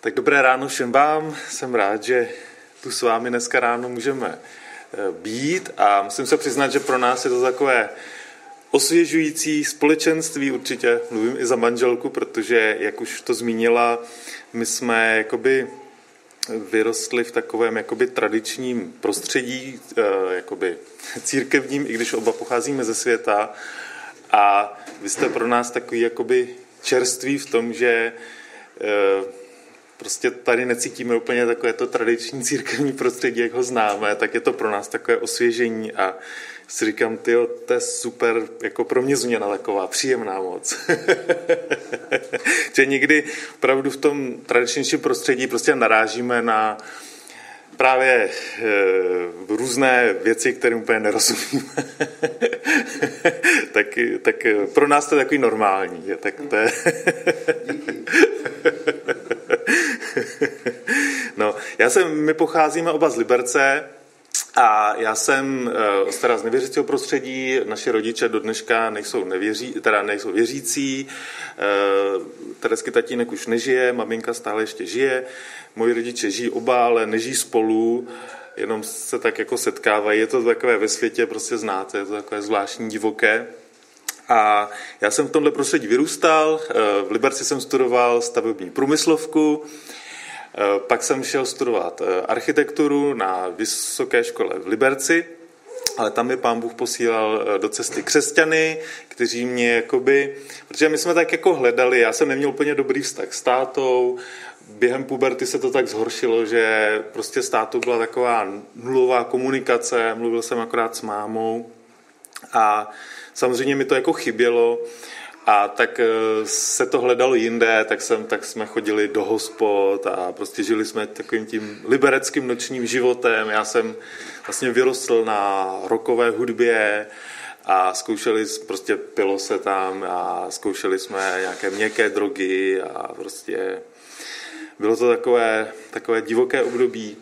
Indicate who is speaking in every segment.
Speaker 1: Tak dobré ráno všem vám. Jsem rád, že tu s vámi dneska ráno můžeme eh, být a musím se přiznat, že pro nás je to takové osvěžující společenství, určitě mluvím i za manželku, protože, jak už to zmínila, my jsme jakoby vyrostli v takovém jakoby tradičním prostředí, eh, jakoby církevním, i když oba pocházíme ze světa. A vy jste pro nás takový jakoby čerství v tom, že eh, prostě tady necítíme úplně takové to tradiční církevní prostředí, jak ho známe, tak je to pro nás takové osvěžení a si říkám, ty to je super, jako pro mě změna taková, příjemná moc. že někdy opravdu v tom tradičnějším prostředí prostě narážíme na právě e, různé věci, kterým úplně nerozumíme. tak, tak pro nás to je takový normální. Tak to je... no, já jsem, my pocházíme oba z Liberce, a já jsem uh, teda z nevěřícího prostředí, naše rodiče do dneška nejsou, nevěří, teda nejsou věřící, uh, Teresky tatínek už nežije, maminka stále ještě žije, moji rodiče žijí oba, ale nežijí spolu, jenom se tak jako setkávají, je to takové ve světě, prostě znáte, je to takové zvláštní, divoké. A já jsem v tomhle prostředí vyrůstal, eh, v Liberci jsem studoval stavební průmyslovku, Eh, pak jsem šel studovat eh, architekturu na vysoké škole v Liberci, ale tam mi pán Bůh posílal do cesty křesťany, kteří mě jakoby, protože my jsme tak jako hledali, já jsem neměl úplně dobrý vztah s tátou, během puberty se to tak zhoršilo, že prostě s tátou byla taková nulová komunikace, mluvil jsem akorát s mámou a samozřejmě mi to jako chybělo, a tak eh, se to hledalo jinde, tak, jsem, tak jsme chodili do hospod a prostě žili jsme takovým tím libereckým nočním životem. Já jsem vlastně vyrostl na rokové hudbě a zkoušeli, prostě pilo se tam a zkoušeli jsme nějaké měkké drogy a prostě bylo to takové, takové divoké období.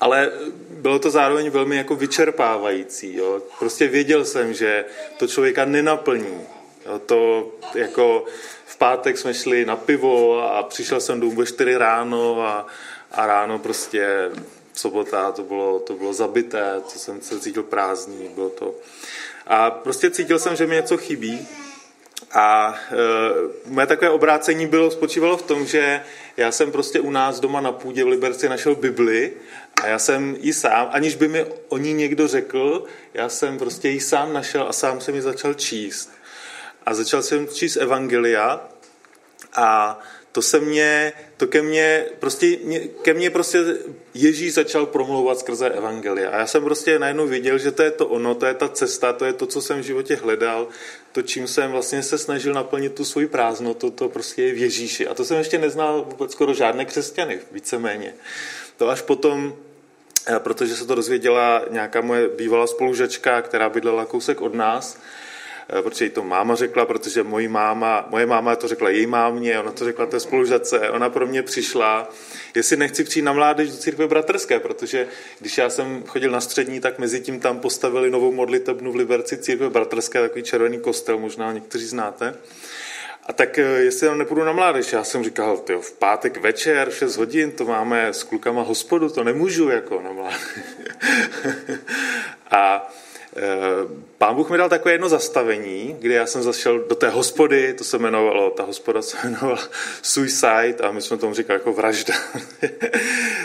Speaker 1: Ale bylo to zároveň velmi jako vyčerpávající. Jo. Prostě věděl jsem, že to člověka nenaplní Jo, to jako v pátek jsme šli na pivo a přišel jsem domů ve 4 ráno a, a ráno prostě sobota, to bylo, to bylo zabité, to jsem se cítil prázdný, bylo to. A prostě cítil jsem, že mi něco chybí. A e, moje takové obrácení bylo, spočívalo v tom, že já jsem prostě u nás doma na půdě v Liberci našel Bibli a já jsem ji sám, aniž by mi o ní někdo řekl, já jsem prostě ji sám našel a sám jsem ji začal číst a začal jsem číst Evangelia a to se mě, to ke mně, prostě, ke mně prostě Ježíš začal promlouvat skrze Evangelia. A já jsem prostě najednou viděl, že to je to ono, to je ta cesta, to je to, co jsem v životě hledal, to, čím jsem vlastně se snažil naplnit tu svoji prázdnotu, to prostě je v Ježíši. A to jsem ještě neznal vůbec skoro žádné křesťany, víceméně. To až potom, protože se to dozvěděla nějaká moje bývalá spolužačka, která bydlela kousek od nás, Eh, protože jí to máma řekla, protože moje máma, moje máma to řekla její mámě, ona to řekla té spolužace, ona pro mě přišla, jestli nechci přijít na mládež do církve bratrské, protože když já jsem chodil na střední, tak mezi tím tam postavili novou modlitebnu v Liberci církve bratrské, takový červený kostel, možná někteří znáte. A tak eh, jestli tam nepůjdu na mládež, já jsem říkal, tyjo, v pátek večer, v 6 hodin, to máme s klukama hospodu, to nemůžu jako na mládež. a Eh, pán Bůh mi dal takové jedno zastavení, kdy já jsem zašel do té hospody, to se jmenovalo, ta hospoda se jmenovala Suicide a my jsme tomu říkali jako vražda.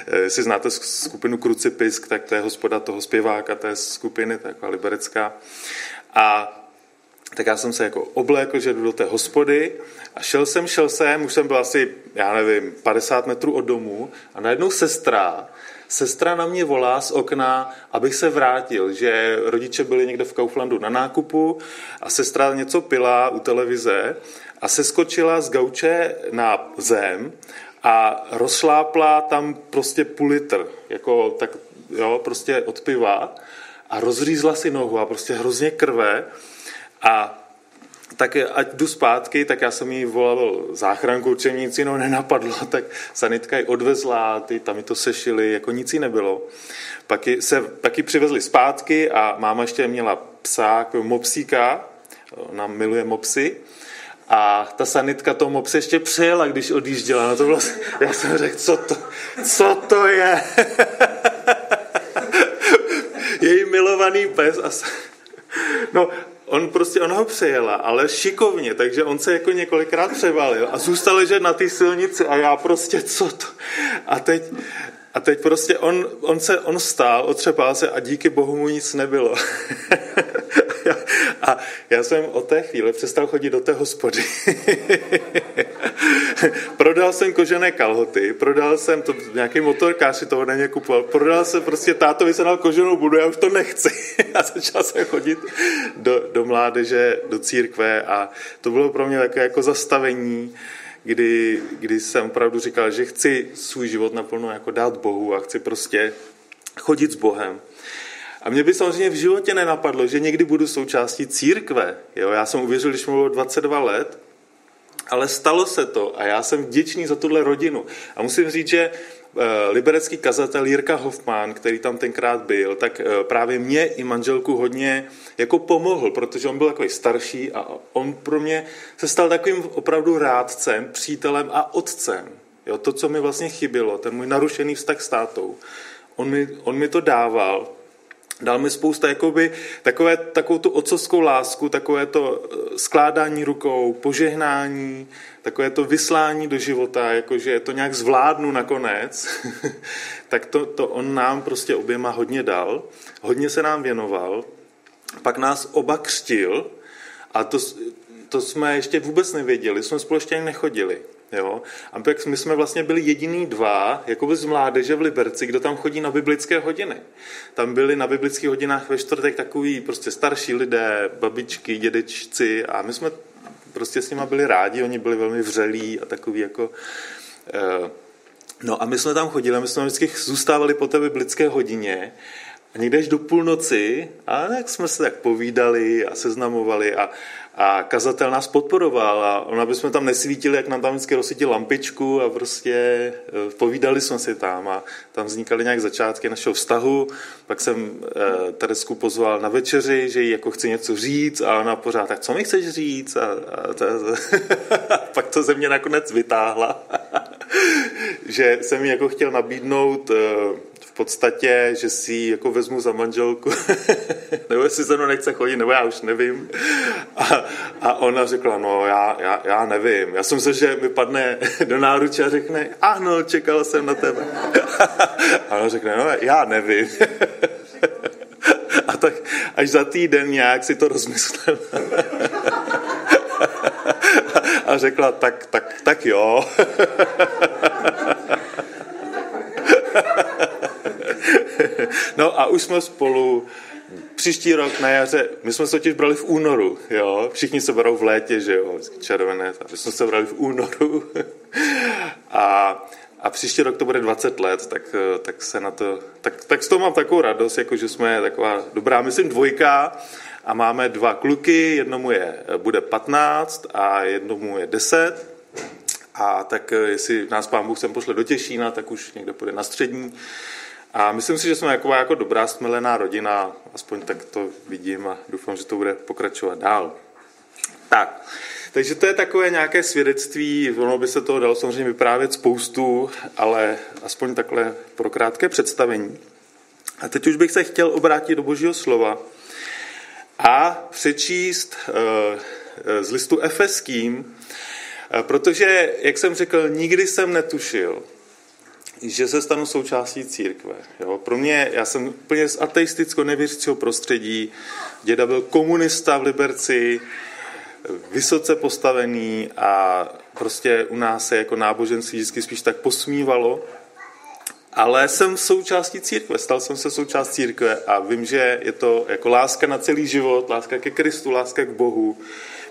Speaker 1: Eh, jestli znáte skupinu Krucipisk, tak to je hospoda toho zpěváka té skupiny, taková liberecká. A tak já jsem se jako oblékl, že jdu do té hospody a šel jsem, šel jsem, už jsem byl asi, já nevím, 50 metrů od domu a najednou sestra Sestra na mě volá z okna, abych se vrátil, že rodiče byli někde v Kauflandu na nákupu a sestra něco pila u televize a seskočila z gauče na zem a rozšlápla tam prostě půl litr, jako tak, jo, prostě od piva a rozřízla si nohu a prostě hrozně krve a tak ať jdu zpátky, tak já jsem jí volal záchranku, určitě nic jiného nenapadlo, tak sanitka ji odvezla, ty, tam mi to sešili, jako nic jí nebylo. Pak ji, se, pak ji přivezli zpátky a máma ještě měla psa, jako mopsíka, ona miluje mopsy, A ta sanitka toho mopse ještě přejela, když odjížděla. No to bylo, já jsem řekl, co to, co to je? Její milovaný pes. A, no, on prostě, ona ho přejela, ale šikovně, takže on se jako několikrát převalil a zůstal ležet na té silnici a já prostě, co to? A teď, a teď prostě on, on se, on stál, otřepal se a díky bohu mu nic nebylo. a já jsem od té chvíle přestal chodit do té hospody. prodal jsem kožené kalhoty, prodal jsem to, nějaký motorkář si toho na ně kupoval, prodal jsem prostě tátovi se dal koženou budu, já už to nechci. a začal jsem chodit do, do mládeže, do církve a to bylo pro mě takové jako zastavení, kdy, kdy jsem opravdu říkal, že chci svůj život naplno jako dát Bohu a chci prostě chodit s Bohem. A mě by samozřejmě v životě nenapadlo, že někdy budu součástí církve. Jo? Já jsem uvěřil, když mi bylo 22 let, ale stalo se to a já jsem vděčný za tuhle rodinu. A musím říct, že Eh, liberecký kazatel Jirka Hoffman, který tam tenkrát byl, tak eh, právě mě i manželku hodně jako pomohl, protože on byl takový starší a on pro mě se stal takovým opravdu rádcem, přítelem a otcem. Jo, to, co mi vlastně chybilo, ten můj narušený vztah s tátou, on mi, on mi to dával Dal mi spousta jakoby, takové, takovou tu otcovskou lásku, takové to eh, skládání rukou, požehnání, takové to vyslání do života, jakože to nějak zvládnu nakonec, tak to, to on nám prostě oběma hodně dal, hodně se nám věnoval, pak nás oba křtil a to, to jsme ještě vůbec nevěděli, jsme společně nechodili. Jo? A tak my jsme vlastně byli jediný dva, jako z mládeže v Liberci, kdo tam chodí na biblické hodiny. Tam byli na biblických hodinách ve čtvrtek takový prostě starší lidé, babičky, dědečci a my jsme prostě s nimi byli rádi, oni byli velmi vřelí a takový jako... Eh, no a my jsme tam chodili, my jsme vždycky zůstávali po té biblické hodině a někde až do půlnoci a tak jsme se tak povídali a seznamovali a, a kazatel nás podporoval a on, aby jsme tam nesvítili, jak nám tam vždycky rozsvítil lampičku a prostě e, povídali jsme si tam a tam vznikaly nějak začátky našeho vztahu. Pak jsem eh, Teresku pozval na večeři, že jí jako chci něco říct a ona pořád, tak co mi chceš říct? A, a, to, a pak to ze mě nakonec vytáhla, že jsem mi jako chtěl nabídnout eh, podstatě, že si ji jako vezmu za manželku, nebo jestli se mnou nechce chodit, nebo já už nevím. A, a ona řekla, no já, já, já nevím. Já jsem se, že mi padne do náruče a řekne, ano, čekal jsem na tebe. a ona řekne, no já nevím. a tak až za týden nějak si to rozmyslel. a řekla, tak, tak, tak jo. no a už jsme spolu příští rok na jaře, my jsme se totiž brali v únoru, jo, všichni se berou v létě, že jo, červené, my jsme se brali v únoru. A, a příští rok to bude 20 let, tak, tak se na to, tak, tak z toho mám takovou radost, jako že jsme taková dobrá, myslím dvojka a máme dva kluky, jednomu je, bude 15 a jednomu je 10 a tak jestli nás pán Bůh sem pošle do Těšína, tak už někde půjde na střední a myslím si, že jsme jako, jako dobrá smelená rodina, aspoň tak to vidím a doufám, že to bude pokračovat dál. Tak, takže to je takové nějaké svědectví, ono by se toho dalo samozřejmě vyprávět spoustu, ale aspoň takhle pro krátké představení. A teď už bych se chtěl obrátit do Božího slova a přečíst eh, z listu efeským, eh, protože, jak jsem řekl, nikdy jsem netušil, že se stanu součástí církve. Jo? Pro mě, já jsem úplně z ateisticko nevěřícího prostředí, děda byl komunista v Liberci, vysoce postavený a prostě u nás se jako náboženství vždycky spíš tak posmívalo. Ale jsem součástí církve, stal jsem se součástí církve a vím, že je to jako láska na celý život, láska ke Kristu, láska k Bohu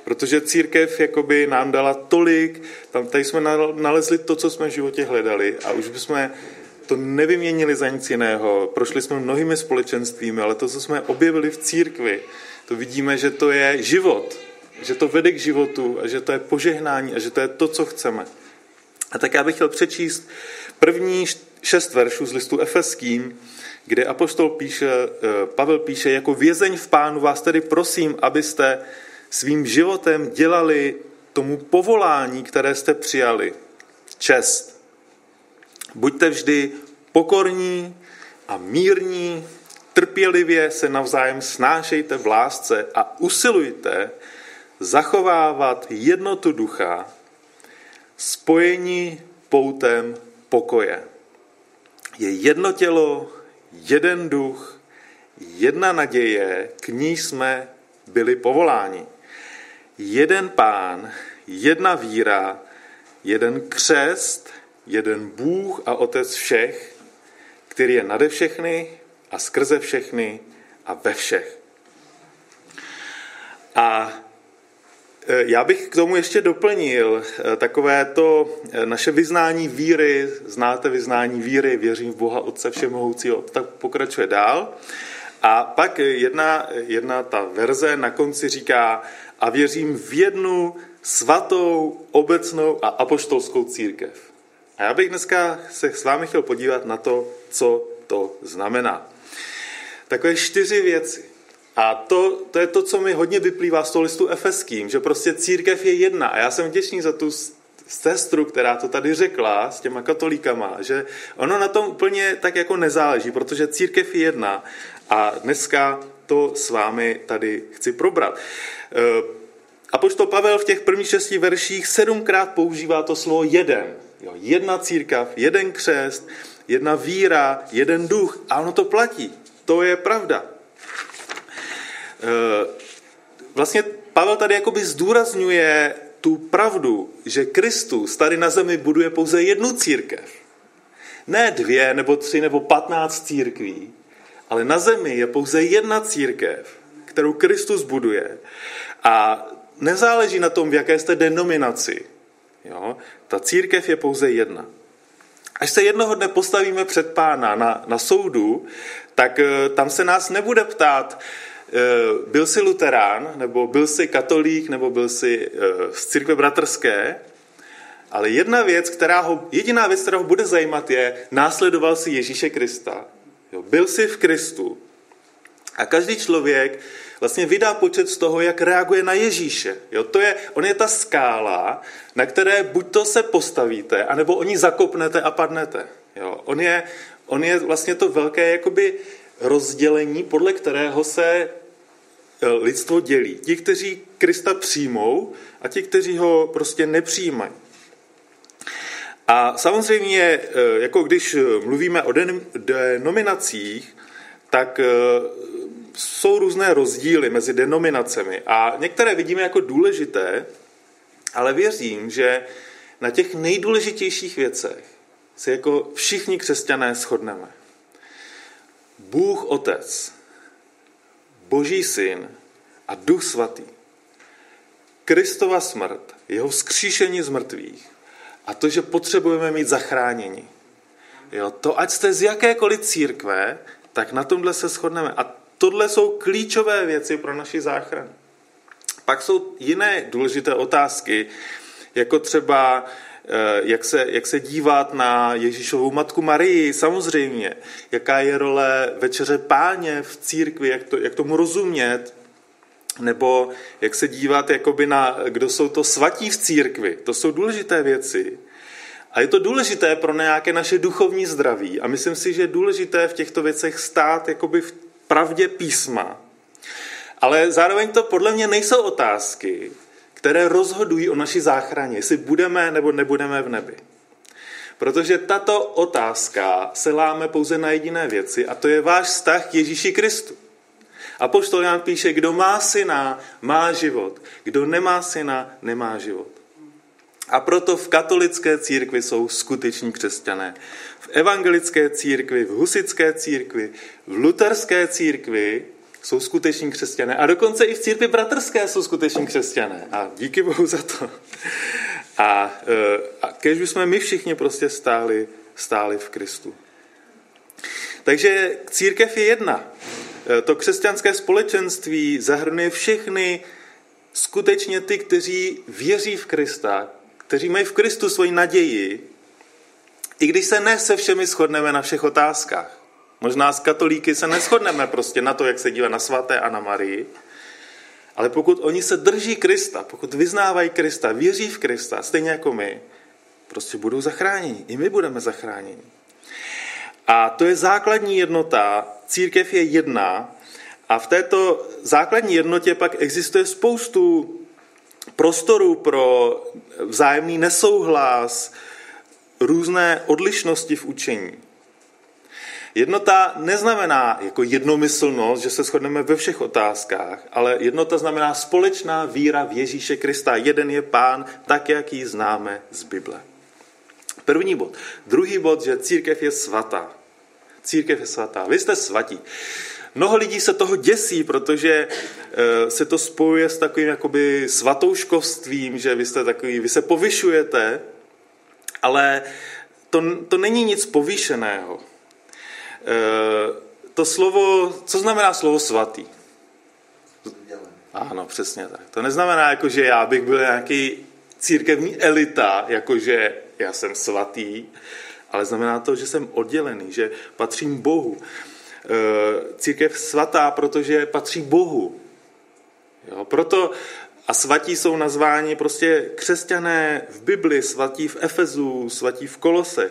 Speaker 1: protože církev jakoby nám dala tolik, tam tady jsme nalezli to, co jsme v životě hledali a už bychom to nevyměnili za nic jiného. Prošli jsme mnohými společenstvími, ale to, co jsme objevili v církvi, to vidíme, že to je život, že to vede k životu a že to je požehnání a že to je to, co chceme. A tak já bych chtěl přečíst první šest veršů z listu Efeským, kde apoštol píše, eh, Pavel píše, jako vězeň v pánu vás tedy prosím, abyste svým životem dělali tomu povolání, které jste přijali. Čest. Buďte vždy pokorní a mírní, trpělivě se navzájem snášejte v lásce a usilujte zachovávat jednotu ducha, spojení poutem pokoje. Je jedno tělo, jeden duch, jedna naděje, k ní jsme byli povoláni. Jeden pán, jedna víra, jeden křest, jeden Bůh a Otec všech, který je nade všechny a skrze všechny a ve všech. A e, já bych k tomu ještě doplnil e, takové to e, naše vyznání víry, znáte vyznání víry, věřím v Boha Otce Všemohoucího, tak pokračuje dál. A pak jedna, jedna ta verze na konci říká, a věřím v jednu svatou, obecnou a apoštolskou církev. A já bych dneska se s vámi chtěl podívat na to, co to znamená. Takové čtyři věci. A to, to je to, co mi hodně vyplývá z toho listu efeským, že prostě církev je jedna. A já jsem vděčný za tu sestru, která to tady řekla s těma katolíkama, že ono na tom úplně tak jako nezáleží, protože církev je jedna. A dneska to s vámi tady chci probrat. Eh, a poštol Pavel v těch prvních šesti verších sedmkrát používá to slovo jeden. Jo, jedna církev, jeden křest, jedna víra, jeden duch. A ono to platí. To je pravda. Eh, vlastně Pavel tady jakoby zdůrazňuje tu pravdu, že Kristus tady na zemi buduje pouze jednu církev. Ne dvě, nebo tři, nebo patnáct církví, ale na zemi je pouze jedna církev, kterou Kristus buduje. A nezáleží na tom, v jaké jste denominaci. Jo? Ta církev je pouze jedna. Až se jednoho dne postavíme před pána na, na soudu, tak eh, tam se nás nebude ptát, eh, byl jsi luterán, nebo byl jsi katolík, nebo byl jsi eh, z církve bratrské, ale jedna věc, která ho, jediná věc, která ho bude zajímat, je, následoval si Ježíše Krista. Jo, byl jsi v Kristu. A každý člověk vlastně vydá počet z toho, jak reaguje na Ježíše. Jo, to je, on je ta skála, na které buď to se postavíte, anebo oni zakopnete a padnete. Jo, on, je, on je vlastně to velké jakoby rozdělení, podle kterého se e, lidstvo dělí. Ti, kteří Krista přijmou a ti, kteří ho prostě nepřijímají. A samozřejmě, e, jako když mluvíme o denominacích, tak e, jsou různé rozdíly mezi denominacemi a některé vidíme jako důležité, ale věřím, že na těch nejdůležitějších věcech se jako všichni křesťané shodneme. Bůh Otec, Boží Syn a Duch Svatý. Kristova smrt, jeho vzkříšení z mrtvých a to, že potřebujeme mít zachránění. Jo, to, ať jste z jakékoliv církve, tak na tomhle se shodneme. A tohle jsou klíčové věci pro naši záchranu. Pak jsou jiné důležité otázky, jako třeba eh, jak se, jak se dívat na Ježíšovou matku Marii, samozřejmě, jaká je role večeře páně v církvi, jak, to, jak tomu rozumět, nebo jak se dívat jakoby na, kdo jsou to svatí v církvi. To jsou důležité věci. A je to důležité pro nějaké naše duchovní zdraví. A myslím si, že je důležité v těchto věcech stát jakoby v pravdě písma. Ale zároveň to podle mě nejsou otázky, které rozhodují o naší záchraně, jestli budeme nebo nebudeme v nebi. Protože tato otázka se láme pouze na jediné věci a to je váš vztah k Ježíši Kristu. A poštol Jan píše, kdo má syna, má život. Kdo nemá syna, nemá život. A proto v katolické církvi jsou skuteční křesťané. V evangelické církvi, v husické církvi, v luterské církvi jsou skuteční křesťané. A dokonce i v církvi bratrské jsou skuteční křesťané. A díky Bohu za to. A, e, a kež jsme my všichni prostě stáli, stáli v Kristu. Takže církev je jedna. E, to křesťanské společenství zahrnuje všechny skutečně ty, kteří věří v Krista, kteří mají v Kristu svoji naději, i když se ne se všemi shodneme na všech otázkách. Možná s katolíky se neschodneme prostě na to, jak se dívá na svaté a na Marii, Ale pokud oni se drží Krista, pokud vyznávají Krista, věří v Krista, stejně jako my, prostě budou zachráněni. I my budeme zachráněni. A to je základní jednota. Církev je jedna a v této základní jednotě pak existuje spoustu prostoru pro vzájemný nesouhlas, různé odlišnosti v učení. Jednota neznamená jako jednomyslnost, že se shodneme ve všech otázkách, ale jednota znamená společná víra v Ježíše Krista. Jeden je pán, tak jak ji známe z Bible. První bod. Druhý bod, že církev je svatá. Církev je svatá. Vy jste svatí. Mnoho lidí se toho děsí, protože eh, se to spojuje s takovým jakoby svatouškovstvím, že vy jste takový, vy se povyšujete, ale to, to není nic povýšeného. Eh, to slovo, co znamená slovo svatý? Ano, přesně tak. To neznamená, jako, že já bych byl nějaký církevní elita, jakože já jsem svatý, ale znamená to, že jsem oddělený, že patřím Bohu. Eh, církev svatá, protože patří Bohu. Jo, proto a svatí jsou nazváni prostě křesťané v Bibli, svatí v Efezu, svatí v Kolose.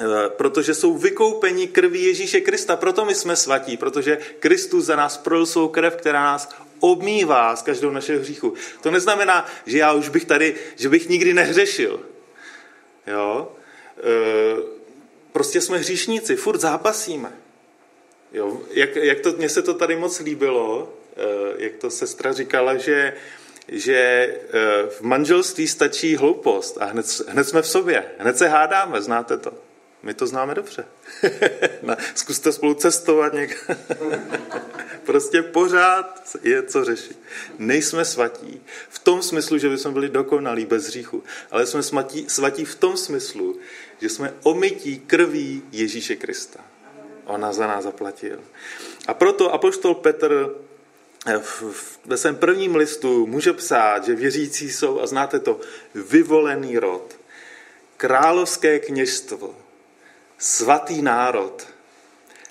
Speaker 1: Eh, protože jsou vykoupeni krví Ježíše Krista. Proto my jsme svatí, protože Kristus za nás prolil svou krev, která nás obmývá z každého našeho hříchu. To neznamená, že já už bych tady, že bych nikdy nehřešil. Jo? E, prostě jsme hříšníci, furt zápasíme. Jo? Jak, jak to, mně se to tady moc líbilo, e, jak to sestra říkala, že, že e, v manželství stačí hloupost a hned, hned jsme v sobě, hned se hádáme, znáte to. My to známe dobře. Zkuste spolu cestovat někam. prostě pořád je co řešit. Nejsme svatí v tom smyslu, že bychom byli dokonalí bez hříchu, ale jsme svatí, svatí v tom smyslu, že jsme omytí krví Ježíše Krista. Ona za nás zaplatil. A proto apoštol Petr eh, ve svém prvním listu může psát, že věřící jsou, a znáte to, vyvolený rod, královské kněžstvo, svatý národ,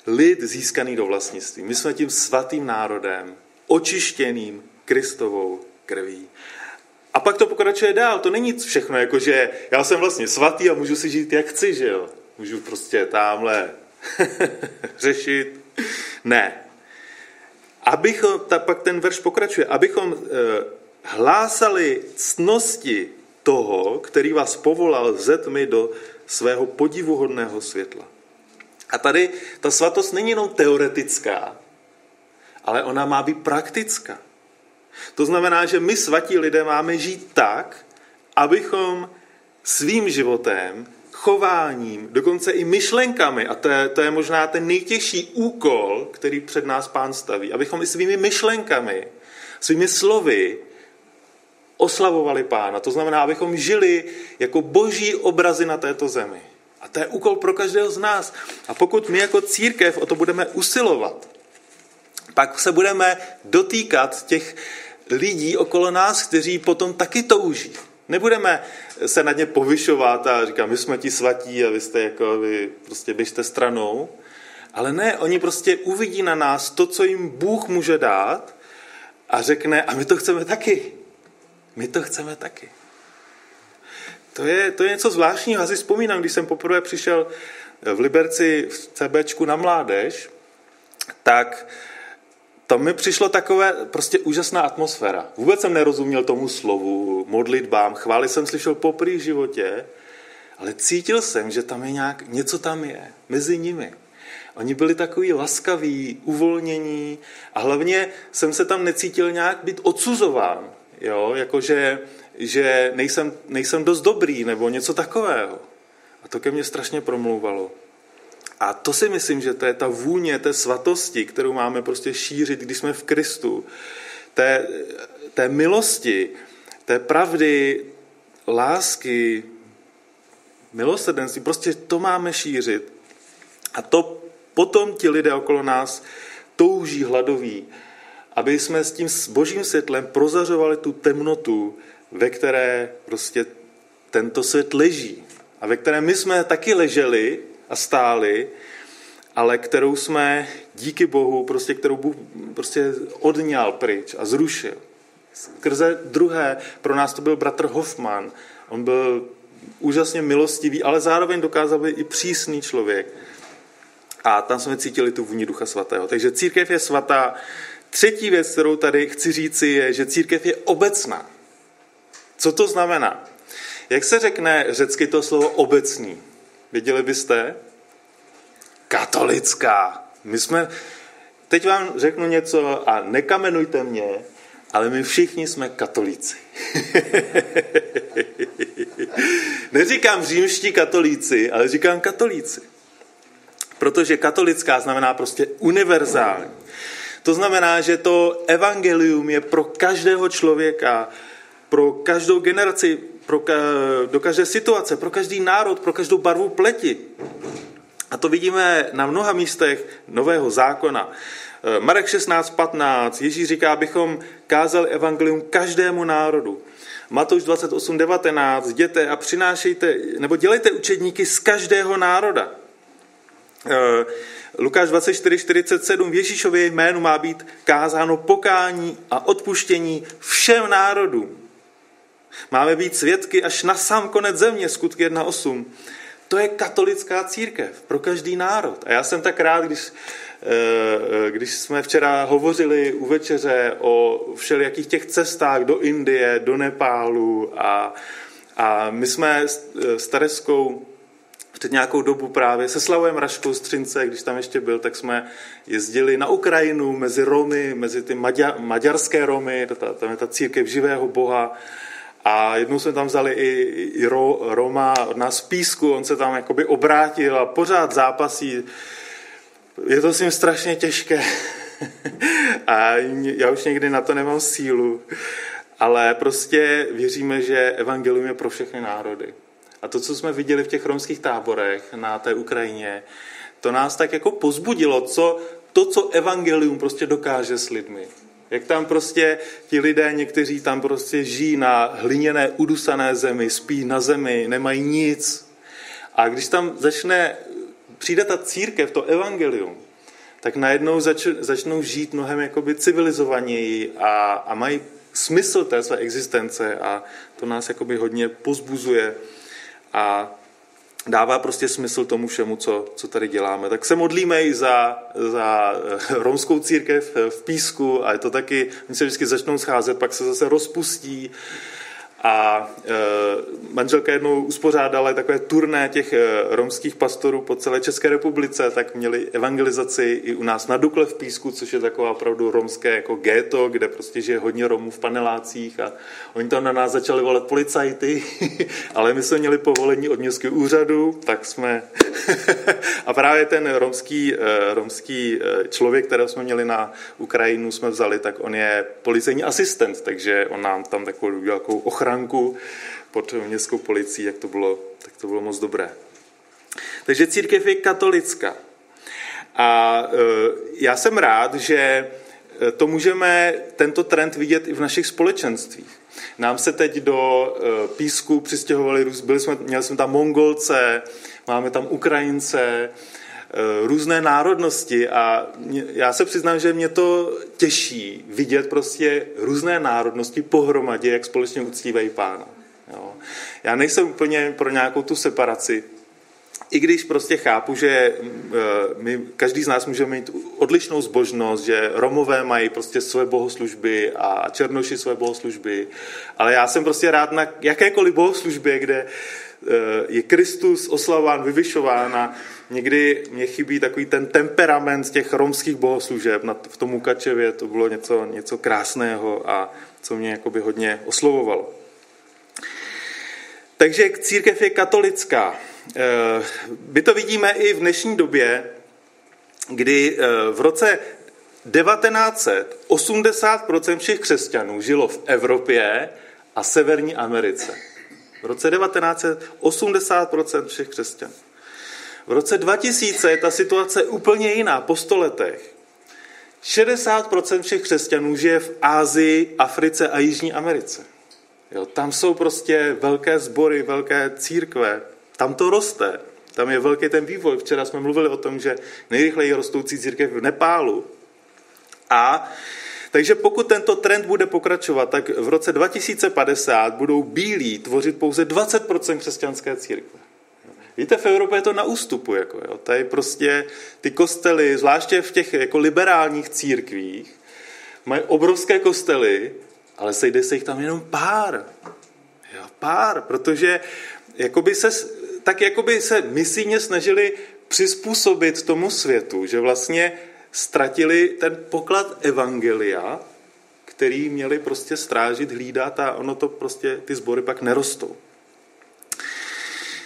Speaker 1: lid získaný do vlastnictví. My jsme tím svatým národem, očištěným Kristovou krví. A pak to pokračuje dál. To není všechno, jako že já jsem vlastně svatý a můžu si žít, jak chci, že jo? Můžu prostě tamhle řešit. Ne. Abychom, ta, pak ten verš pokračuje, abychom e, hlásali cnosti toho, který vás povolal ze tmy do svého podivuhodného světla. A tady ta svatost není jenom teoretická, ale ona má být praktická. To znamená, že my svatí lidé máme žít tak, abychom svým životem, chováním, dokonce i myšlenkami, a to je, to je možná ten nejtěžší úkol, který před nás pán staví, abychom i svými myšlenkami, svými slovy oslavovali pána. To znamená, abychom žili jako boží obrazy na této zemi. A to je úkol pro každého z nás. A pokud my jako církev o to budeme usilovat, pak se budeme dotýkat těch lidí okolo nás, kteří potom taky touží. Nebudeme se nad ně povyšovat a říkat, my jsme ti svatí a vy jste jako, vy prostě běžte stranou. Ale ne, oni prostě uvidí na nás to, co jim Bůh může dát a řekne, a my to chceme taky. My to chceme taky. To je, to je něco zvláštního. Já si vzpomínám, když jsem poprvé přišel v Liberci v CBčku na mládež, tak to mi přišlo takové prostě úžasná atmosféra. Vůbec jsem nerozuměl tomu slovu, modlitbám, chvály jsem slyšel poprvé v životě, ale cítil jsem, že tam je nějak, něco tam je, mezi nimi. Oni byli takový laskaví, uvolnění a hlavně jsem se tam necítil nějak být odsuzován, jo, jakože že nejsem, nejsem dost dobrý nebo něco takového. A to ke mně strašně promlouvalo. A to si myslím, že to je ta vůně té svatosti, kterou máme prostě šířit, když jsme v Kristu. Té, té milosti, té pravdy, lásky, milosrdenství, prostě to máme šířit. A to potom ti lidé okolo nás touží hladoví, aby jsme s tím božím světlem prozařovali tu temnotu, ve které prostě tento svět leží a ve kterém my jsme taky leželi a stáli ale kterou jsme díky Bohu, prostě, kterou Bůh prostě odňal pryč a zrušil. Skrze druhé, pro nás to byl bratr Hoffman. On byl úžasně milostivý, ale zároveň dokázal být i přísný člověk. A tam jsme cítili tu vůni Ducha Svatého. Takže církev je svatá. Třetí věc, kterou tady chci říci, je, že církev je obecná. Co to znamená? Jak se řekne řecky to slovo obecný? Věděli byste? Katolická. My jsme, teď vám řeknu něco a nekamenujte mě, ale my všichni jsme katolíci. Neříkám římští katolíci, ale říkám katolíci. Protože katolická znamená prostě univerzální. To znamená, že to evangelium je pro každého člověka, pro každou generaci, pro ka, do každé situace, pro každý národ, pro každou barvu pleti. A to vidíme na mnoha místech Nového zákona. Eh, Marek 16.15, Ježíš říká, abychom kázali evangelium každému národu. Matouš 28.19, jděte a přinášejte, nebo dělejte učedníky z každého národa. Eh, Lukáš 24.47, v Ježíšově jménu má být kázáno pokání a odpuštění všem národům. Máme být svědky až na sám konec země, skutky 1.8. To je katolická církev pro každý národ. A já jsem tak rád, když, eh, když jsme včera hovořili u večeře o všelijakých těch cestách do Indie, do Nepálu a, a my jsme s Tereskou před nějakou dobu právě se Slavojem Raškou Střince, když tam ještě byl, tak jsme jezdili na Ukrajinu mezi Romy, mezi ty maďa, maďarské Romy, tam je ta církev živého Boha a jednou jsme tam vzali i, i Ro, Roma od nás Písku, on se tam jakoby obrátil a pořád zápasí. Je to s ním strašně těžké. a já už někdy na to nemám sílu. Ale prostě věříme, že evangelium je pro všechny národy. A to, co jsme viděli v těch romských táborech na té Ukrajině, to nás tak jako pozbudilo, co, to, co evangelium prostě dokáže s lidmi. Jak tam prostě ti lidé, někteří tam prostě žijí na hliněné, udusané zemi, spí na zemi, nemají nic. A když tam začne, přijde ta církev, to evangelium, tak najednou zač, začnou žít mnohem jakoby civilizovaněji a, a mají smysl té své existence a to nás jakoby hodně pozbuzuje a dává prostě smysl tomu všemu, co, co tady děláme. Tak se modlíme i za, za eh, romskou církev v Písku a je to taky, oni se vždycky začnou scházet, pak se zase rozpustí a e, manželka jednou uspořádala takové turné těch e, romských pastorů po celé České republice, tak měli evangelizaci i u nás na Dukle v Písku, což je taková opravdu romské jako ghetto, kde prostě žije hodně Romů v panelácích a oni tam na nás začali volat policajty, ale my jsme měli povolení od městského úřadu, tak jsme... a právě ten romský, e, romský člověk, kterého jsme měli na Ukrajinu, jsme vzali, tak on je policejní asistent, takže on nám tam takovou nějakou ochranu ochranku pod městskou policií, jak to bylo, tak to bylo moc dobré. Takže církev je katolická. A e, já jsem rád, že e, to můžeme, tento trend vidět i v našich společenstvích. Nám se teď do e, Písku přistěhovali, byli jsme, měli jsme tam Mongolce, máme tam Ukrajince, různé národnosti a já se přiznám, že mě to těší vidět prostě různé národnosti pohromadě, jak společně uctívají pána. Jo. Já nejsem úplně pro nějakou tu separaci, i když prostě chápu, že e, my, každý z nás může mít odlišnou zbožnost, že Romové mají prostě své bohoslužby a Černoši své bohoslužby, ale já jsem prostě rád na jakékoliv bohoslužbě, kde e, je Kristus oslavován, vyvyšován a někdy mě chybí takový ten temperament těch romských bohoslužeb. V tom Mukačevě to bylo něco, něco krásného a co mě jakoby hodně oslovovalo. Takže církev je katolická. Eh, my to vidíme i v dnešní době, kdy eh, v roce 1900 80% všech křesťanů žilo v Evropě a Severní Americe. V roce 1900 80% všech křesťanů. V roce 2000 je ta situace úplně jiná, po stoletech. 60% všech křesťanů žije v Ázii, Africe a Jižní Americe. Jo, tam jsou prostě velké sbory, velké církve, tam to roste. Tam je velký ten vývoj. Včera jsme mluvili o tom, že nejrychleji rostoucí církev v Nepálu. A takže pokud tento trend bude pokračovat, tak v roce 2050 budou bílí tvořit pouze 20% křesťanské církve. Víte, v Evropě je to na ústupu. Jako, jo. Tady prostě ty kostely, zvláště v těch jako liberálních církvích, mají obrovské kostely, ale sejde se jich tam jenom pár. Jo, pár, protože jakoby se, tak jakoby se misijně snažili přizpůsobit tomu světu, že vlastně ztratili ten poklad evangelia, který měli prostě strážit, hlídat a ono to prostě, ty sbory pak nerostou.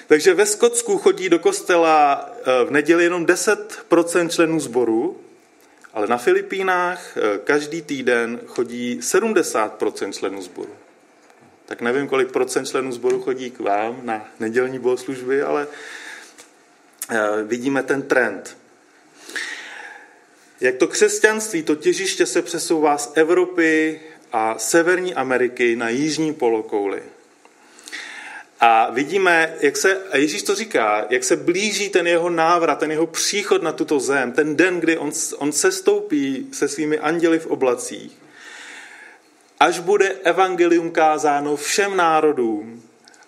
Speaker 1: Takže ve Skotsku chodí do kostela eh, v neděli jenom 10% členů sboru, ale na Filipínách eh, každý týden chodí 70% členů sboru. Tak nevím, kolik procent členů sboru chodí k vám na nedělní bohoslužby, ale eh, vidíme ten trend. Jak to křesťanství, to těžiště se přesouvá z Evropy a Severní Ameriky na jižní polokouli. A vidíme, jak se, a Ježíš to říká, jak se blíží ten jeho návrat, ten jeho příchod na tuto zem, ten den, kdy on, on se stoupí se svými anděli v oblacích, až bude evangelium kázáno všem národům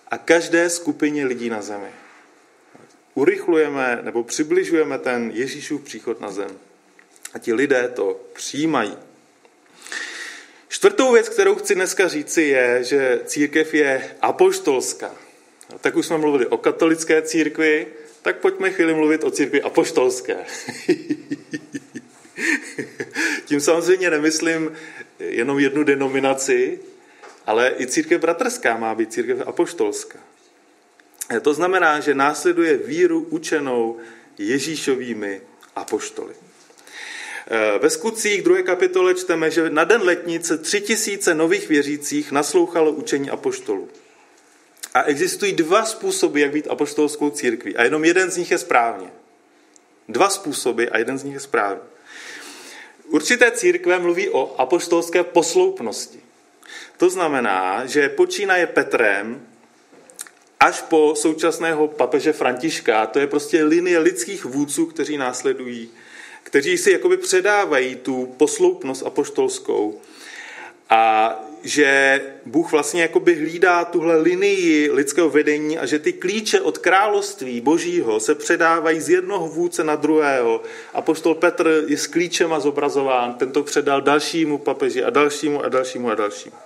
Speaker 1: a každé skupině lidí na zemi. Urychlujeme nebo přibližujeme ten Ježíšův příchod na zem. A ti lidé to přijímají. Čtvrtou věc, kterou chci dneska říci, je, že církev je apoštolská. Tak už jsme mluvili o katolické církvi, tak pojďme chvíli mluvit o církvi apoštolské. Tím samozřejmě nemyslím jenom jednu denominaci, ale i církev bratrská má být církev apoštolská. To znamená, že následuje víru učenou Ježíšovými apoštoly. Ve skutcích druhé kapitole čteme, že na den letnice tři tisíce nových věřících naslouchalo učení apoštolů. A existují dva způsoby, jak být apoštolskou církví. A jenom jeden z nich je správně. Dva způsoby a jeden z nich je správně. Určité církve mluví o apoštolské posloupnosti. To znamená, že počínaje Petrem až po současného papeže Františka, to je prostě linie lidských vůdců, kteří následují kteří si jakoby předávají tu posloupnost apoštolskou a že Bůh vlastně jakoby hlídá tuhle linii lidského vedení a že ty klíče od království božího se předávají z jednoho vůdce na druhého. Apoštol Petr je s klíčema zobrazován, ten to předal dalšímu papeži a dalšímu a dalšímu a dalšímu.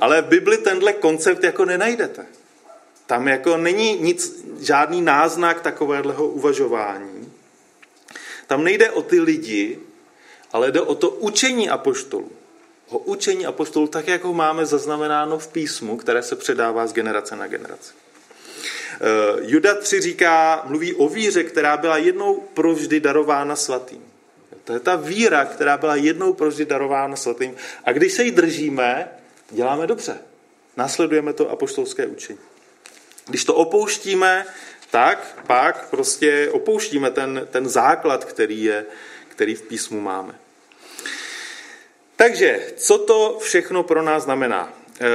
Speaker 1: Ale v Bibli tenhle koncept jako nenajdete. Tam jako není nic, žádný náznak takového uvažování. Tam nejde o ty lidi, ale jde o to učení apoštolů. O učení apoštolů, tak jak ho máme zaznamenáno v písmu, které se předává z generace na generaci. Eh, Juda 3 říká, mluví o víře, která byla jednou provždy darována svatým. To je ta víra, která byla jednou provždy darována svatým. A když se jí držíme, děláme dobře. Následujeme to apoštolské učení. Když to opouštíme, tak pak prostě opouštíme ten, ten základ, který, je, který v písmu máme. Takže, co to všechno pro nás znamená? E,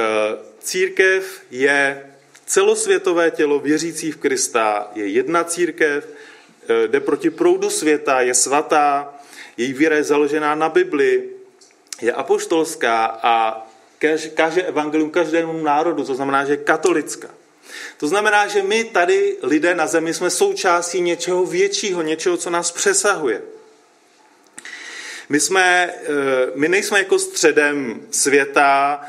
Speaker 1: církev je celosvětové tělo věřící v Krista, je jedna církev, e, jde proti proudu světa, je svatá, její víra je založená na Bibli, je apoštolská a káže evangelium každému národu, to znamená, že je katolická. To znamená, že my tady, lidé na zemi, jsme součástí něčeho většího, něčeho, co nás přesahuje. My, jsme, eh, my nejsme jako středem světa,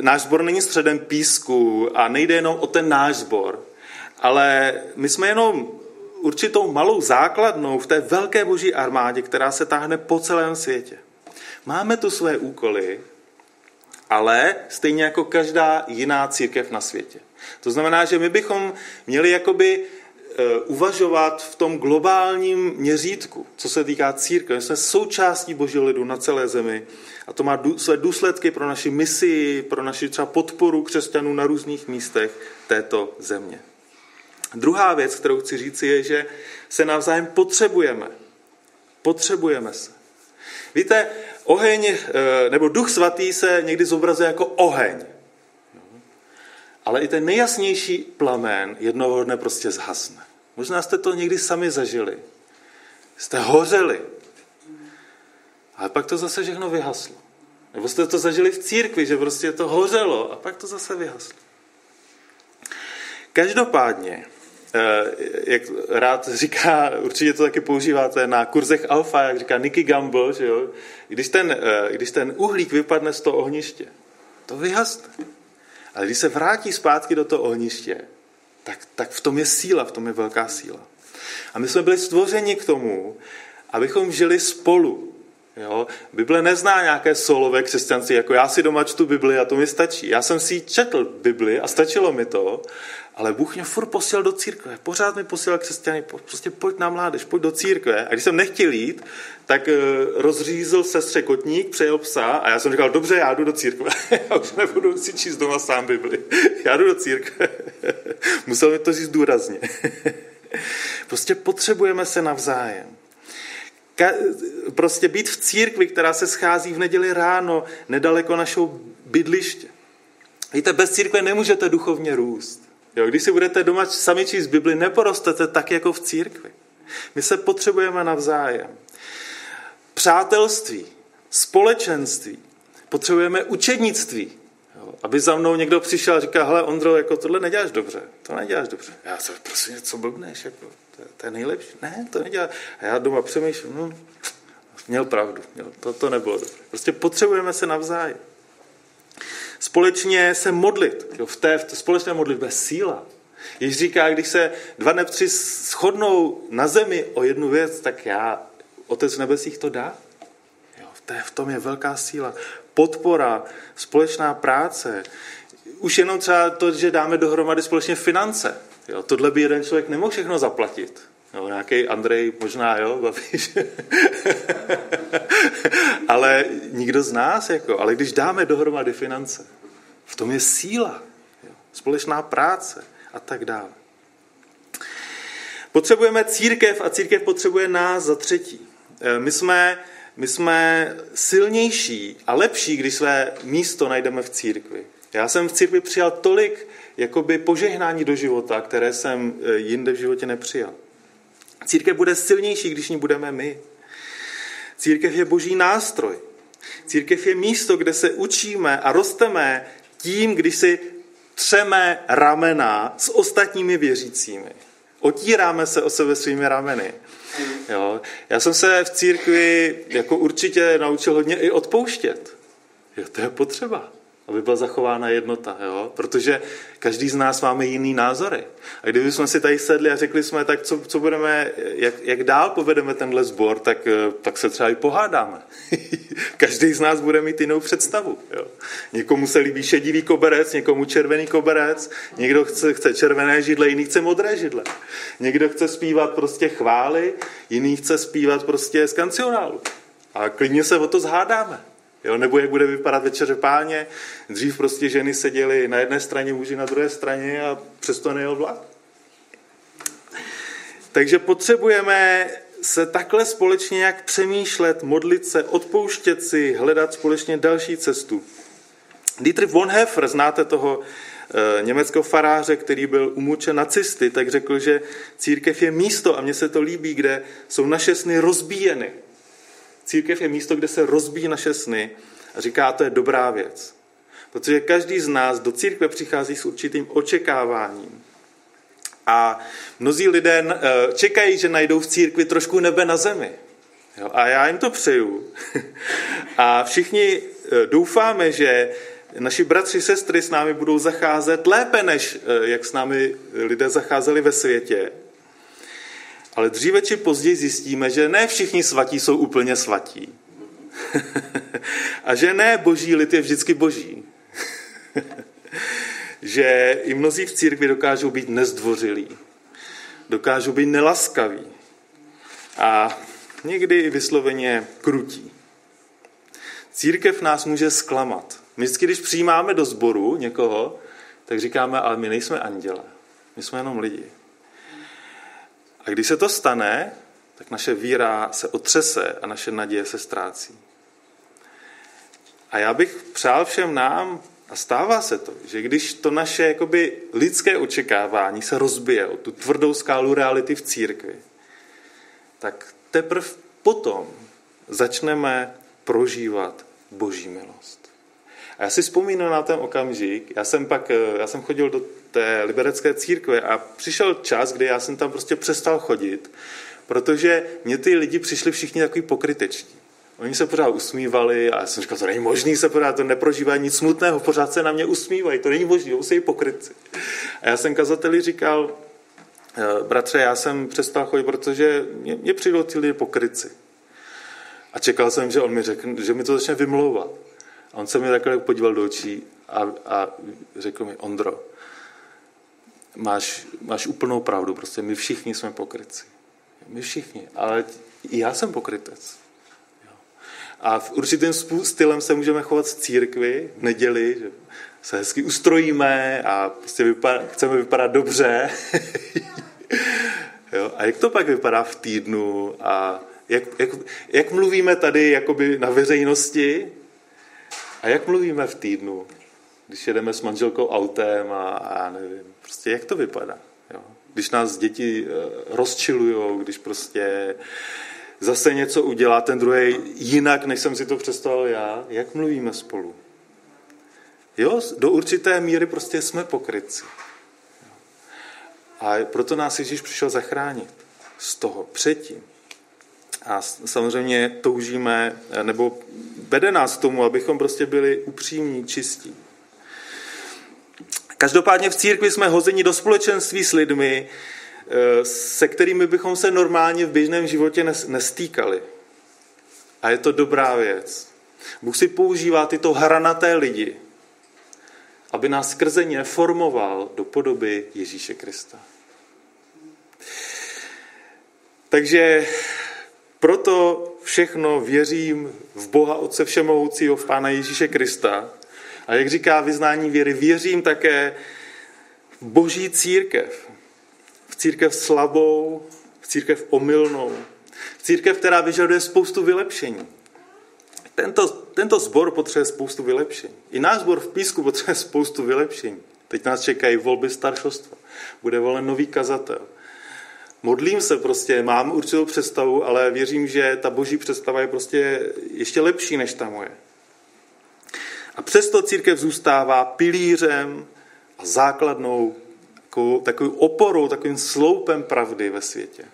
Speaker 1: náš sbor není středem písku a nejde jenom o ten náš sbor, ale my jsme jenom určitou malou základnou v té velké boží armádě, která se táhne po celém světě. Máme tu své úkoly, ale stejně jako každá jiná církev na světě. To znamená, že my bychom měli jakoby uvažovat v tom globálním měřítku, co se týká církve. My jsme součástí božího lidu na celé zemi a to má své důsledky pro naši misi, pro naši třeba podporu křesťanů na různých místech této země. Druhá věc, kterou chci říci, je, že se navzájem potřebujeme. Potřebujeme se. Víte, oheň, e, nebo duch svatý se někdy zobrazuje jako oheň ale i ten nejjasnější plamen jednoho dne prostě zhasne. Možná jste to někdy sami zažili. Jste hořeli. Ale pak to zase všechno vyhaslo. Nebo jste to zažili v církvi, že prostě to hořelo a pak to zase vyhaslo. Každopádně, eh, jak rád říká, určitě to taky používáte na kurzech alfa, jak říká Nicky Gamble, že jo? Když, ten, eh, když ten uhlík vypadne z toho ohniště, to vyhasne. Ale když se vrátí zpátky do toho ohniště, tak, tak v tom je síla, v tom je velká síla. A my jsme byli stvořeni k tomu, abychom žili spolu. Jo? Bible nezná nějaké solové křesťanství, jako já si doma čtu Bibli a to mi stačí. Já jsem si četl Bibli a stačilo mi to, ale Bůh mě furt posílal do církve. Pořád mi posílal křesťany, prostě pojď na mládež, pojď do církve. A když jsem nechtěl jít, tak eh, rozřízl sestře kotník, přejel psa a já jsem říkal, dobře, já jdu do církve. já už nebudu si číst doma sám Bibli. já jdu do církve. Musel mi to říct důrazně. prostě potřebujeme se navzájem. Prostě být v církvi, která se schází v neděli ráno, nedaleko našeho bydliště. Víte, bez církve nemůžete duchovně růst. Jo, když si budete doma sami číst Bibli, neporostete tak jako v církvi. My se potřebujeme navzájem. Přátelství, společenství, potřebujeme učednictví. Aby za mnou někdo přišel a říkal, hele Ondro, jako tohle neděláš dobře, to neděláš dobře. Já se prosím, co blbneš, jako, to, to je nejlepší. Ne, to nedělá. A já doma přemýšlím, no, měl pravdu, měl, to, to nebylo dobře. Prostě potřebujeme se navzájem společně se modlit. Jo, v, té, v té společné modlitbě síla. Ježíš říká, když se dva nepři shodnou na zemi o jednu věc, tak já, Otec v nebesích to dá. Jo, v, té, v tom je velká síla. Podpora, společná práce. Už jenom třeba to, že dáme dohromady společně finance. Jo, tohle by jeden člověk nemohl všechno zaplatit. Jo, nějaký Andrej možná, jo, Babiš. ale nikdo z nás, jako, ale když dáme dohromady finance, v tom je síla, jo, společná práce a tak dále. Potřebujeme církev a církev potřebuje nás za třetí. E, my jsme, my jsme silnější a lepší, když své místo najdeme v církvi. Já jsem v církvi přijal tolik jakoby požehnání do života, které jsem e, jinde v životě nepřijal. Církev bude silnější, když ní budeme my. Církev je boží nástroj. Církev je místo, kde se učíme a rosteme tím, když si třeme ramena s ostatními věřícími. Otíráme se o sebe svými rameny. Jo. Já jsem se v církvi jako určitě naučil hodně i odpouštět. Jo, to je potřeba aby byla zachována jednota, jo? protože každý z nás máme jiný názory. A kdybychom si tady sedli a řekli jsme, tak co, co budeme, jak, jak dál povedeme tenhle sbor, tak, eh, tak se třeba i pohádáme. každý z nás bude mít jinou představu. Jo? Někomu se líbí šedivý koberec, někomu červený koberec, někdo chce, chce červené židle, jiný chce modré židle. Někdo chce zpívat prostě chvály, jiný chce zpívat prostě z kancionálu. A klidně se o to zhádáme. Jo, nebo jak bude vypadat večeře páně. Dřív prostě ženy seděly na jedné straně, muži na druhé straně a přesto nejel vlak. Takže potřebujeme se takhle společně jak přemýšlet, modlit se, odpouštět si, hledat společně další cestu. Dietrich Bonhoeffer, znáte toho e, německého faráře, který byl umučen nacisty, tak řekl, že církev je místo, a mně se to líbí, kde jsou naše sny rozbíjeny. Církev je místo, kde se rozbíjí naše sny a říká, to je dobrá věc. Protože každý z nás do církve přichází s určitým očekáváním. A mnozí lidé eh, čekají, že najdou v církvi trošku nebe na zemi. A já jim to přeju. A všichni eh, doufáme, že naši bratři, sestry s námi budou zacházet lépe, než eh, jak s námi lidé zacházeli ve světě. Ale dříve či později zjistíme, že ne všichni svatí jsou úplně svatí. a že ne boží lid je vždycky boží. že i mnozí v církvi dokážou být nezdvořilí. Dokážou být nelaskaví. A někdy i vysloveně krutí. Církev nás může zklamat. My vždycky, když přijímáme do sboru někoho, tak říkáme, ale my nejsme anděle. My jsme jenom lidi. A když se to stane, tak naše víra se otřese a naše naděje se ztrácí. A já bych přál všem nám, A stává se to, že když to naše jakoby, lidské očekávání se rozbije o tu tvrdou skálu reality v církvi, tak teprve potom začneme prožívat boží milost. A já si vzpomínám na ten okamžik, já jsem pak, já jsem chodil do té liberecké církve a přišel čas, kdy já jsem tam prostě přestal chodit, protože mě ty lidi přišli všichni takový pokryteční. Oni se pořád usmívali a já jsem říkal, to není možný se pořád, to neprožívá nic smutného, pořád se na mě usmívají, to není možné, musí pokrytci. A já jsem kazateli říkal, eh, bratře, já jsem přestal chodit, protože mě, mě přijdou ty lidi pokryci. A čekal jsem, že on mi řekne, že mi to začne vymlouvat. On se mi takhle podíval do očí a, a řekl mi, Ondro, máš, máš úplnou pravdu, prostě my všichni jsme pokryci. My všichni, ale i já jsem pokrytec. A v určitým stylem se můžeme chovat v církvi, v neděli, že se hezky ustrojíme a prostě vypadá, chceme vypadat dobře. jo? A jak to pak vypadá v týdnu a jak, jak, jak mluvíme tady jakoby na veřejnosti a jak mluvíme v týdnu, když jedeme s manželkou autem a, a nevím, prostě jak to vypadá. Jo? Když nás děti eh, rozčilujou, když prostě zase něco udělá ten druhý jinak, než jsem si to představil já, jak mluvíme spolu. Jo, do určité míry prostě jsme pokrytci. A proto nás Ježíš přišel zachránit z toho předtím. A samozřejmě toužíme, nebo vede nás k tomu, abychom prostě byli upřímní, čistí. Každopádně v církvi jsme hozeni do společenství s lidmi, Eh, se kterými bychom se normálně v běžném životě nestýkali. A je to dobrá věc. Bůh si používá tyto hranaté lidi, aby nás skrze ně formoval do podoby Ježíše Krista. Takže proto všechno věřím v Boha Otce Všemohoucího, v Pána Ježíše Krista. A jak říká vyznání věry, věřím také v Boží církev, církev slabou, v církev omylnou, v církev, která vyžaduje spoustu vylepšení. Tento, tento sbor potřebuje spoustu vylepšení. I náš sbor v Písku potřebuje spoustu vylepšení. Teď nás čekají volby staršostva. Bude volen nový kazatel. Modlím se prostě, mám určitou představu, ale věřím, že ta boží představa je prostě ještě lepší než ta moje. A přesto církev zůstává pilířem a základnou takovou, oporou, takovým sloupem pravdy ve světě.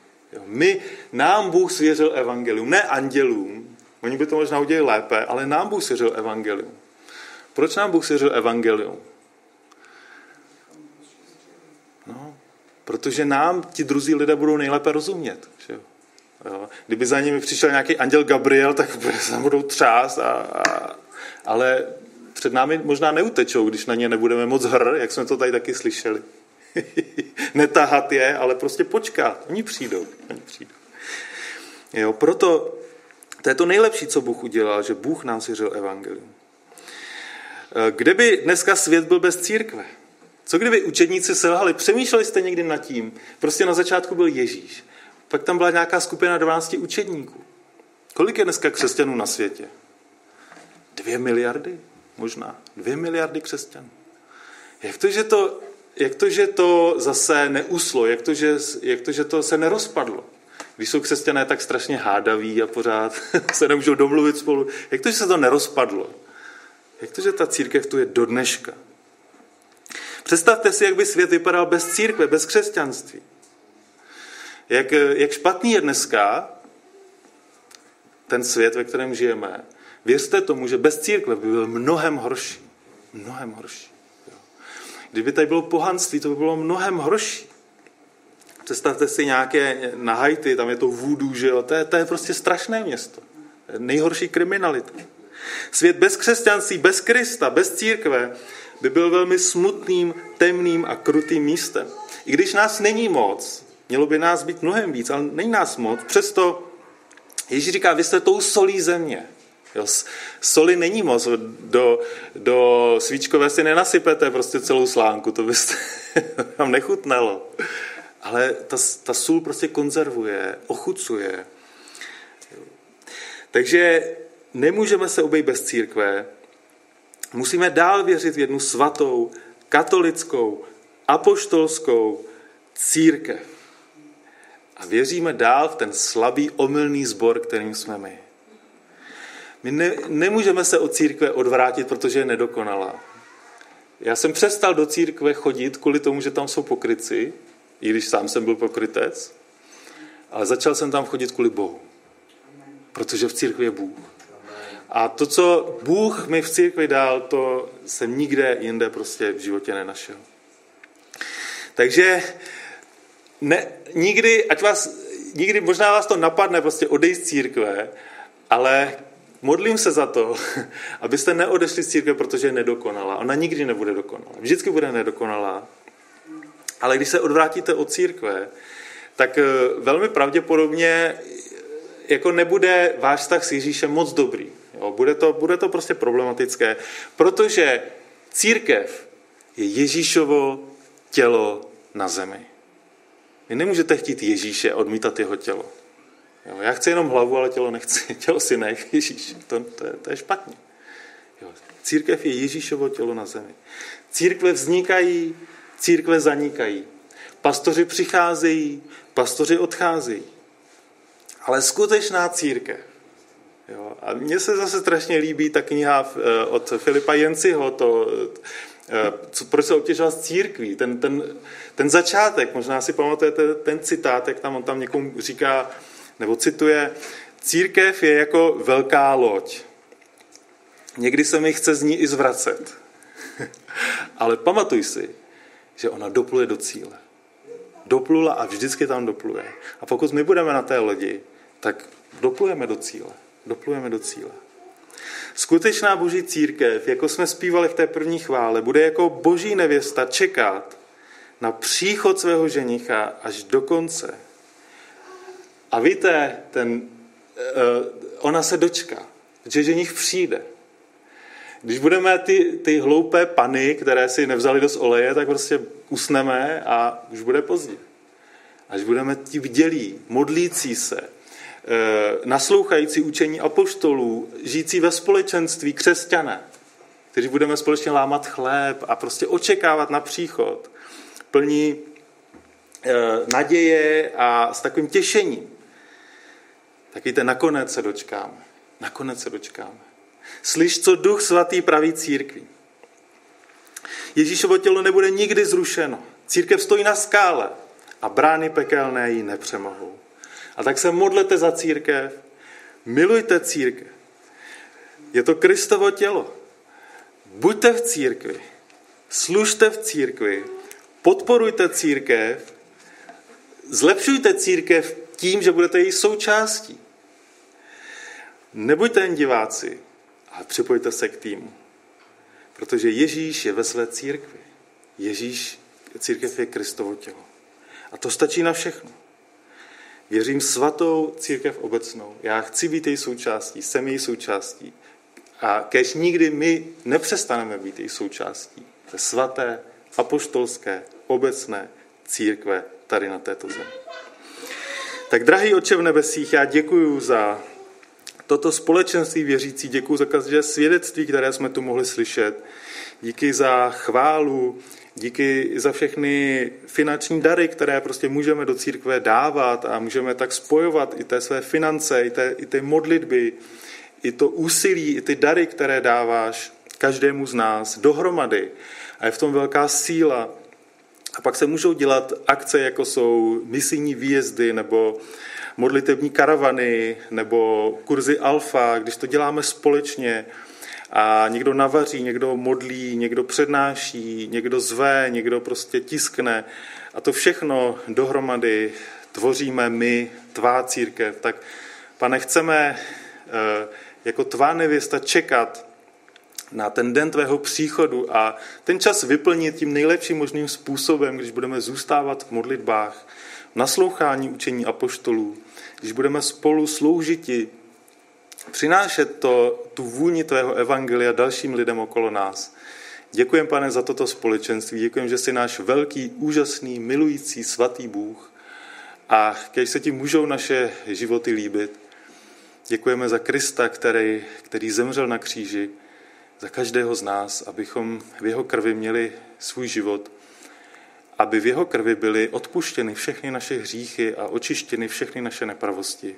Speaker 1: My, nám Bůh svěřil evangelium, ne andělům, oni by to možná udělali lépe, ale nám Bůh svěřil evangelium. Proč nám Bůh svěřil evangelium? Protože nám ti druzí lidé budou nejlépe rozumět. Že jo. Kdyby za nimi přišel nějaký anděl Gabriel, tak se budou třást, a, a, ale před námi možná neutečou, když na ně nebudeme moc hr, jak jsme to tady taky slyšeli. netahat je, ale prostě počkat. Oni přijdou. Oni přijdou. Jo, proto to je to nejlepší, co Bůh udělal, že Bůh nám svěřil evangelium. Kde by dneska svět byl bez církve? Co kdyby učedníci selhali? Přemýšleli jste někdy nad tím? Prostě na začátku byl Ježíš. Pak tam byla nějaká skupina 12 učedníků. Kolik je dneska křesťanů na světě? Dvě miliardy? Možná. Dvě miliardy křesťanů. Jak to, že to jak to, že to zase neuslo, jak to, že, jak to, že to se nerozpadlo. Když jsou křesťané tak strašně hádaví a pořád se nemůžou domluvit spolu, jak to, že se to nerozpadlo? Jak to, že ta církev tu je do dneška? Představte si, jak by svět vypadal bez církve, bez křesťanství. Jak, jak špatný je dneska ten svět, ve kterém žijeme. Věřte tomu, že bez církve by byl mnohem horší. Mnohem horší. Kdyby tady bylo pohanství, to by bylo mnohem horší. Představte si nějaké na Haiti, tam je to voodoo, že jo? To, je, to je prostě strašné město. Nejhorší kriminalita. Svět bez křesťanství, bez Krista, bez církve by byl velmi smutným, temným a krutým místem. I když nás není moc, mělo by nás být mnohem víc, ale není nás moc, přesto Ježíš říká, vy jste tou solí země. Jo, soli není moc, do, do svíčkové si nenasypete prostě celou slánku, to byste vám nechutnalo. Ale ta, ta sůl prostě konzervuje, ochucuje. Takže nemůžeme se obejít bez církve. Musíme dál věřit v jednu svatou, katolickou, apoštolskou církev. A věříme dál v ten slabý, omylný sbor, kterým jsme my. My ne, nemůžeme se od církve odvrátit, protože je nedokonalá. Já jsem přestal do církve chodit kvůli tomu, že tam jsou pokryci, i když sám jsem byl pokrytec, ale začal jsem tam chodit kvůli Bohu. Protože v církvi je Bůh. A to, co Bůh mi v církvi dal, to jsem nikde jinde prostě v životě nenašel. Takže ne, nikdy, ať vás, nikdy, možná vás to napadne prostě odejít z církve, ale modlím se za to, abyste neodešli z církve, protože je nedokonalá. Ona nikdy nebude dokonalá. Vždycky bude nedokonalá. Ale když se odvrátíte od církve, tak eh, velmi pravděpodobně jako nebude váš vztah s Ježíšem moc dobrý. Jo, bude, to, bude to prostě problematické, protože církev je Ježíšovo tělo na zemi. Vy nemůžete chtít Ježíše odmítat jeho tělo. Jo, já chci jenom hlavu, ale tělo nechci. Tělo si nech, Ježíš. To, to, je, to je špatně. Jo, církev je Ježíšovo tělo na zemi. Církve vznikají, církve zanikají. Pastoři přicházejí, pastoři odcházejí. Ale skutečná církev. Jo, a mně se zase strašně líbí ta kniha eh, od Filipa Jenciho, to, eh, co, proč se obtěžovat z církví, ten, ten, ten začátek, možná si pamatujete ten citát, jak tam on tam někomu říká, nebo cituje, církev je jako velká loď. Někdy se mi chce z ní i zvracet. Ale pamatuj si, že ona dopluje do cíle. Doplula a vždycky tam dopluje. A pokud my budeme na té lodi, tak doplujeme do cíle. Doplujeme do cíle. Skutečná boží církev, jako jsme zpívali v té první chvále, bude jako boží nevěsta čekat na příchod svého ženicha až do konce. A víte, ten, uh, ona se dočká, že ženich přijde. Když budeme ty, ty hloupé pany, které si nevzali dost oleje, tak prostě usneme a už bude pozdě. Až budeme ti vdělí, modlící se, eh, naslouchající učení apoštolů, žijící ve společenství křesťané, kteří budeme společně lámat chléb a prostě očekávat na příchod, plní eh, naděje a s takovým těšením. Tak víte, nakonec se dočkáme. Nakonec se dočkáme. Slyš, co duch svatý praví církví. Ježíšovo tělo nebude nikdy zrušeno. Církev stojí na skále a brány pekelné ji nepřemohou. A tak se modlete za církev, milujte církev. Je to Kristovo tělo. Buďte v církvi, služte v církvi, podporujte církev, zlepšujte církev tím, že budete její součástí. Nebuďte jen diváci, ale připojte se k týmu. Protože Ježíš je ve své církvi. Ježíš, církev je Kristovo tělo. A to stačí na všechno. Věřím svatou církev obecnou. Já chci být její součástí, jsem její součástí. A kež nikdy my nepřestaneme být její součástí. To svaté, apoštolské, obecné církve tady na této zemi. Tak drahý oče v nebesích, já děkuji za toto společenství věřící, děkuji za každé svědectví, které jsme tu mohli slyšet. Díky za chválu, díky za všechny finanční dary, které prostě můžeme do církve dávat a můžeme tak spojovat i té své finance, i, té, i ty modlitby, i to úsilí, i ty dary, které dáváš každému z nás dohromady. A je v tom velká síla. A pak se můžou dělat akce, jako jsou misijní výjezdy nebo modlitební karavany nebo kurzy alfa, když to děláme společně a někdo navaří, někdo modlí, někdo přednáší, někdo zve, někdo prostě tiskne a to všechno dohromady tvoříme my, tvá církev. Tak pane, chceme eh, jako tvá nevěsta čekat na ten den tvého příchodu a ten čas vyplnit tím nejlepším možným způsobem, když budeme zůstávat v modlitbách, naslouchání učení apoštolů, když budeme spolu sloužiti, přinášet to, tu vůni tvého evangelia dalším lidem okolo nás. Děkujeme, pane, za toto společenství. Děkujeme, že jsi náš velký, úžasný, milující, svatý Bůh. A když se ti můžou naše životy líbit, děkujeme za Krista, který, který zemřel na kříži, za každého z nás, abychom v jeho krvi měli svůj život, aby v jeho krvi byly odpuštěny všechny naše hříchy a očištěny všechny naše nepravosti.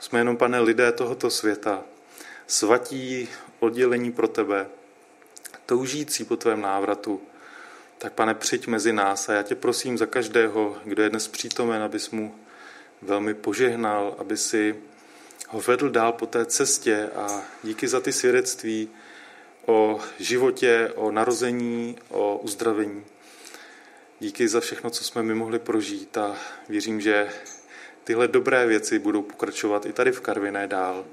Speaker 1: Jsme jenom, pane, lidé tohoto světa, svatí oddělení pro tebe, toužící po tvém návratu, tak pane, přijď mezi nás a já tě prosím za každého, kdo je dnes přítomen, abys mu velmi požehnal, aby si ho vedl dál po té cestě a díky za ty svědectví o životě, o narození, o uzdravení. Díky za všechno, co jsme my mohli prožít a věřím, že tyhle dobré věci budou pokračovat i tady v Karviné dál.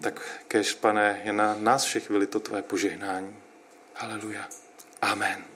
Speaker 1: Tak kež, pane, je na nás všech to tvé požehnání. Haleluja. Amen.